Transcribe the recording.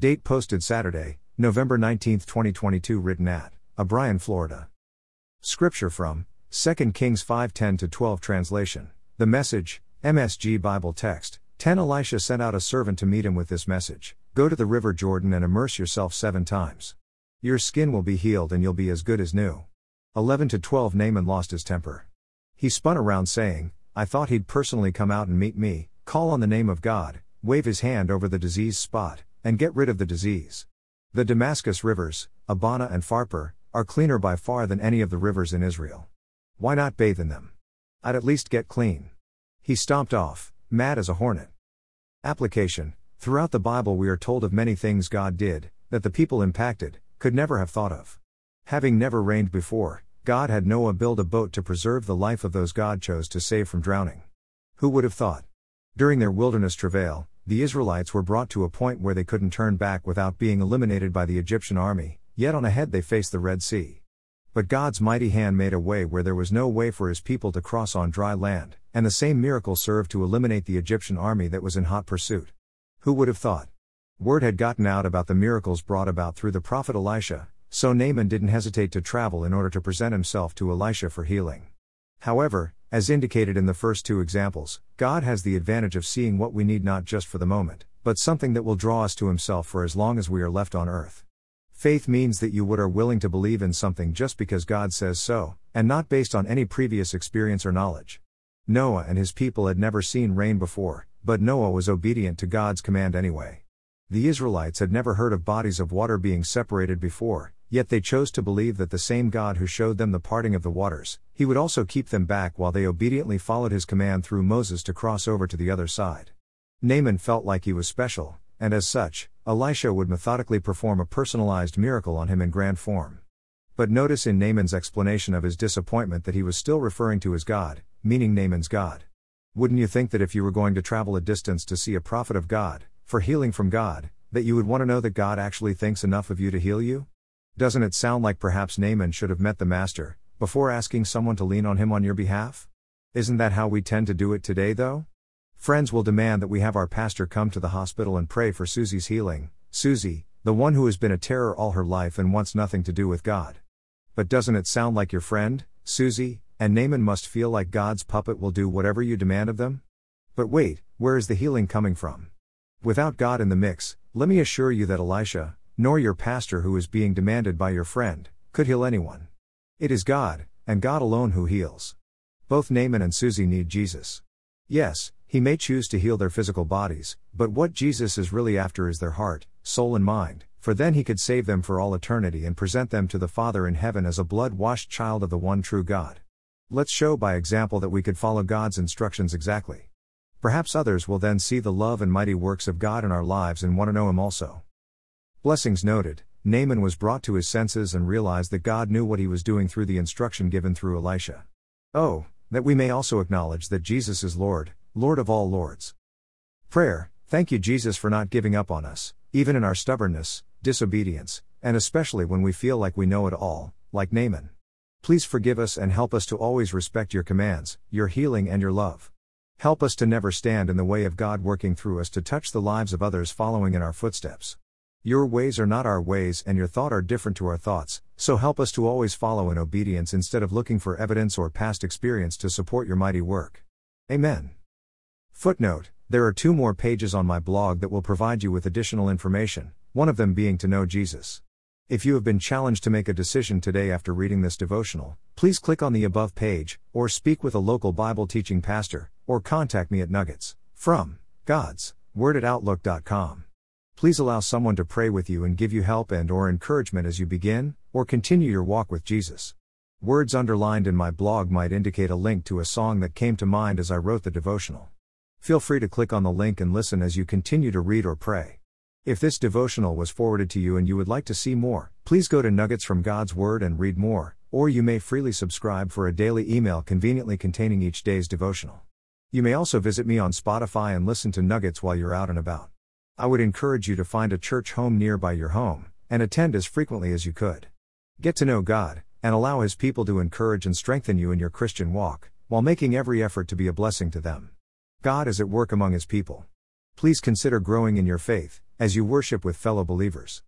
Date posted Saturday, November 19, 2022, written at O'Brien, Florida. Scripture from 2 Kings 5:10 12 translation. The message, MSG Bible text. 10 Elisha sent out a servant to meet him with this message Go to the river Jordan and immerse yourself seven times. Your skin will be healed and you'll be as good as new. 11 to 12 Naaman lost his temper. He spun around saying, I thought he'd personally come out and meet me, call on the name of God, wave his hand over the diseased spot, and get rid of the disease. The Damascus rivers, Abana and Pharpar, are cleaner by far than any of the rivers in Israel. Why not bathe in them? I'd at least get clean. He stomped off, mad as a hornet. Application Throughout the Bible, we are told of many things God did, that the people impacted, could never have thought of. Having never rained before, God had Noah build a boat to preserve the life of those God chose to save from drowning. Who would have thought? During their wilderness travail, the Israelites were brought to a point where they couldn't turn back without being eliminated by the Egyptian army, yet on ahead they faced the Red Sea. But God's mighty hand made a way where there was no way for his people to cross on dry land, and the same miracle served to eliminate the Egyptian army that was in hot pursuit. Who would have thought? Word had gotten out about the miracles brought about through the prophet Elisha, so Naaman didn't hesitate to travel in order to present himself to Elisha for healing. However, as indicated in the first two examples, God has the advantage of seeing what we need not just for the moment, but something that will draw us to Himself for as long as we are left on earth. Faith means that you would are willing to believe in something just because God says so, and not based on any previous experience or knowledge. Noah and his people had never seen rain before, but Noah was obedient to God's command anyway. The Israelites had never heard of bodies of water being separated before, Yet they chose to believe that the same God who showed them the parting of the waters, he would also keep them back while they obediently followed his command through Moses to cross over to the other side. Naaman felt like he was special, and as such, Elisha would methodically perform a personalized miracle on him in grand form. But notice in Naaman's explanation of his disappointment that he was still referring to his God, meaning Naaman's God. Wouldn't you think that if you were going to travel a distance to see a prophet of God, for healing from God, that you would want to know that God actually thinks enough of you to heal you? Doesn't it sound like perhaps Naaman should have met the Master, before asking someone to lean on him on your behalf? Isn't that how we tend to do it today, though? Friends will demand that we have our pastor come to the hospital and pray for Susie's healing, Susie, the one who has been a terror all her life and wants nothing to do with God. But doesn't it sound like your friend, Susie, and Naaman must feel like God's puppet will do whatever you demand of them? But wait, where is the healing coming from? Without God in the mix, let me assure you that Elisha, nor your pastor who is being demanded by your friend, could heal anyone. It is God, and God alone who heals. Both Naaman and Susie need Jesus. Yes, he may choose to heal their physical bodies, but what Jesus is really after is their heart, soul, and mind, for then he could save them for all eternity and present them to the Father in heaven as a blood washed child of the one true God. Let's show by example that we could follow God's instructions exactly. Perhaps others will then see the love and mighty works of God in our lives and want to know Him also. Blessings noted, Naaman was brought to his senses and realized that God knew what he was doing through the instruction given through Elisha. Oh, that we may also acknowledge that Jesus is Lord, Lord of all lords. Prayer Thank you, Jesus, for not giving up on us, even in our stubbornness, disobedience, and especially when we feel like we know it all, like Naaman. Please forgive us and help us to always respect your commands, your healing, and your love. Help us to never stand in the way of God working through us to touch the lives of others following in our footsteps. Your ways are not our ways, and your thought are different to our thoughts, so help us to always follow in obedience instead of looking for evidence or past experience to support your mighty work. Amen. Footnote There are two more pages on my blog that will provide you with additional information, one of them being to know Jesus. If you have been challenged to make a decision today after reading this devotional, please click on the above page, or speak with a local Bible teaching pastor, or contact me at Nuggets from God's Word at Outlook.com. Please allow someone to pray with you and give you help and or encouragement as you begin or continue your walk with Jesus. Words underlined in my blog might indicate a link to a song that came to mind as I wrote the devotional. Feel free to click on the link and listen as you continue to read or pray. If this devotional was forwarded to you and you would like to see more, please go to Nuggets from God's Word and read more, or you may freely subscribe for a daily email conveniently containing each day's devotional. You may also visit me on Spotify and listen to Nuggets while you're out and about. I would encourage you to find a church home nearby your home, and attend as frequently as you could. Get to know God, and allow His people to encourage and strengthen you in your Christian walk, while making every effort to be a blessing to them. God is at work among His people. Please consider growing in your faith, as you worship with fellow believers.